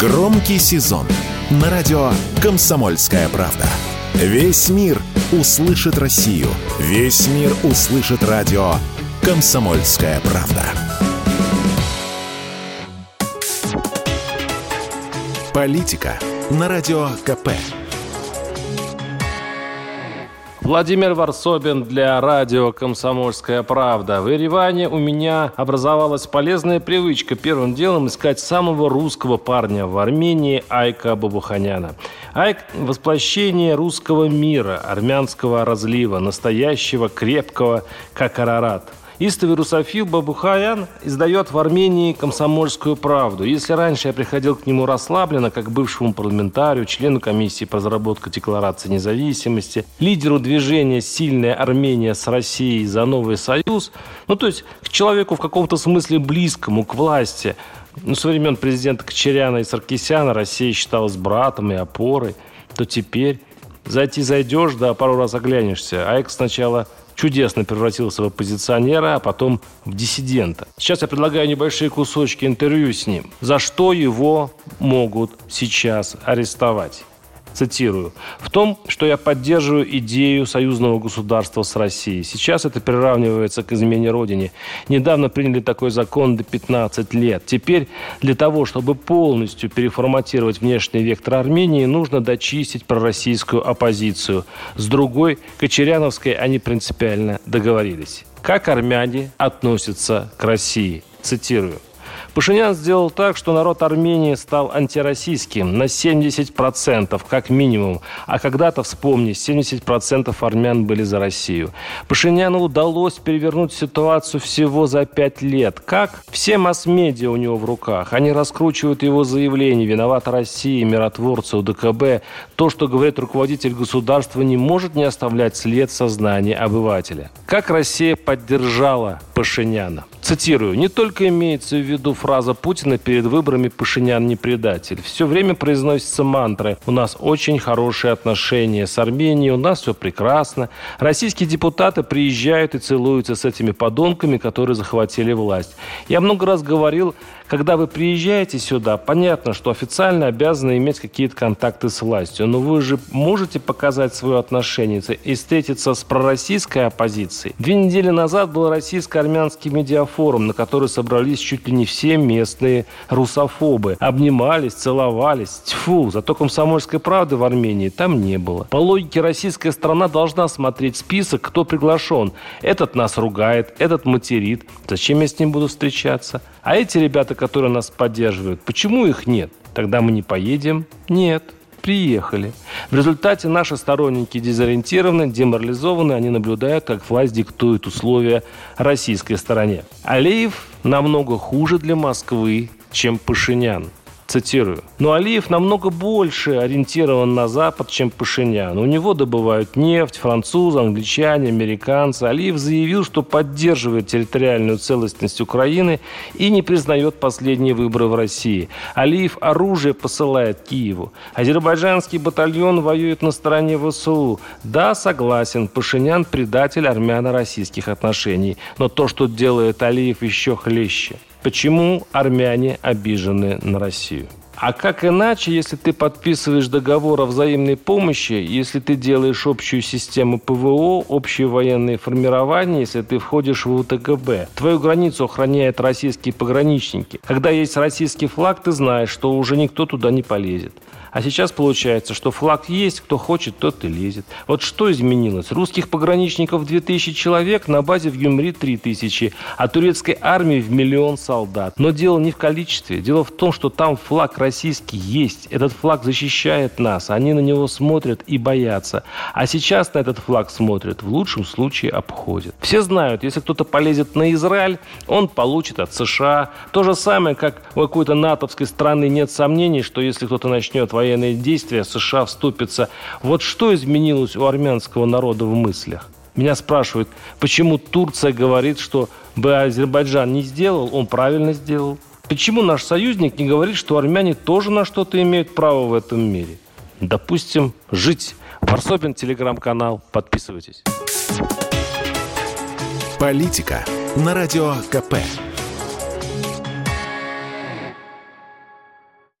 Громкий сезон на радио «Комсомольская правда». Весь мир услышит Россию. Весь мир услышит радио «Комсомольская правда». Политика на радио КП. Владимир Варсобин для радио «Комсомольская правда». В Ереване у меня образовалась полезная привычка первым делом искать самого русского парня в Армении Айка Бабуханяна. Айк – воплощение русского мира, армянского разлива, настоящего, крепкого, как Арарат – Истовый русофил Бабухаян издает в Армении комсомольскую правду. Если раньше я приходил к нему расслабленно, как бывшему парламентарию, члену комиссии по разработке декларации независимости, лидеру движения «Сильная Армения с Россией за новый союз», ну, то есть к человеку в каком-то смысле близкому к власти, ну, со времен президента Кочеряна и Саркисяна Россия считалась братом и опорой, то теперь зайти зайдешь, да пару раз оглянешься. А это сначала чудесно превратился в оппозиционера, а потом в диссидента. Сейчас я предлагаю небольшие кусочки интервью с ним. За что его могут сейчас арестовать? Цитирую, «в том, что я поддерживаю идею союзного государства с Россией. Сейчас это приравнивается к измене Родине. Недавно приняли такой закон до 15 лет. Теперь для того, чтобы полностью переформатировать внешний вектор Армении, нужно дочистить пророссийскую оппозицию. С другой, Кочеряновской они принципиально договорились. Как армяне относятся к России? Цитирую. Пашинян сделал так, что народ Армении стал антироссийским на 70%, как минимум. А когда-то, вспомни, 70% армян были за Россию. Пашиняну удалось перевернуть ситуацию всего за пять лет. Как? Все масс-медиа у него в руках. Они раскручивают его заявление «Виновата Россия», «Миротворцы», УДКБ». То, что говорит руководитель государства, не может не оставлять след в сознании обывателя. Как Россия поддержала Пашиняна? Цитирую. «Не только имеется в виду фраза Путина перед выборами «Пашинян не предатель». Все время произносятся мантры. У нас очень хорошие отношения с Арменией, у нас все прекрасно. Российские депутаты приезжают и целуются с этими подонками, которые захватили власть. Я много раз говорил, когда вы приезжаете сюда, понятно, что официально обязаны иметь какие-то контакты с властью, но вы же можете показать свое отношение и встретиться с пророссийской оппозицией. Две недели назад был российско-армянский медиафорум, на который собрались чуть ли не все местные русофобы. Обнимались, целовались. Тьфу, зато комсомольской правды в Армении там не было. По логике, российская страна должна смотреть список, кто приглашен. Этот нас ругает, этот материт. Зачем я с ним буду встречаться? А эти ребята, которые нас поддерживают, почему их нет? Тогда мы не поедем? Нет приехали. В результате наши сторонники дезориентированы, деморализованы, они наблюдают, как власть диктует условия российской стороне. Алиев намного хуже для Москвы, чем Пашинян. Цитирую. Но Алиев намного больше ориентирован на Запад, чем Пашинян. У него добывают нефть, французы, англичане, американцы. Алиев заявил, что поддерживает территориальную целостность Украины и не признает последние выборы в России. Алиев оружие посылает Киеву. Азербайджанский батальон воюет на стороне ВСУ. Да, согласен, Пашинян предатель армяно-российских отношений. Но то, что делает Алиев, еще хлеще. Почему армяне обижены на Россию? А как иначе, если ты подписываешь договор о взаимной помощи, если ты делаешь общую систему ПВО, общее военное формирование, если ты входишь в УТГБ? Твою границу охраняют российские пограничники. Когда есть российский флаг, ты знаешь, что уже никто туда не полезет. А сейчас получается, что флаг есть, кто хочет, тот и лезет. Вот что изменилось? Русских пограничников 2000 человек, на базе в Юмри 3000, а турецкой армии в миллион солдат. Но дело не в количестве. Дело в том, что там флаг российский есть. Этот флаг защищает нас. Они на него смотрят и боятся. А сейчас на этот флаг смотрят, в лучшем случае обходят. Все знают, если кто-то полезет на Израиль, он получит от США. То же самое, как у какой-то натовской страны нет сомнений, что если кто-то начнет военные действия, США вступится. Вот что изменилось у армянского народа в мыслях? Меня спрашивают, почему Турция говорит, что бы Азербайджан не сделал, он правильно сделал. Почему наш союзник не говорит, что армяне тоже на что-то имеют право в этом мире? Допустим, жить. Варсобин, телеграм-канал. Подписывайтесь. Политика на радио КП.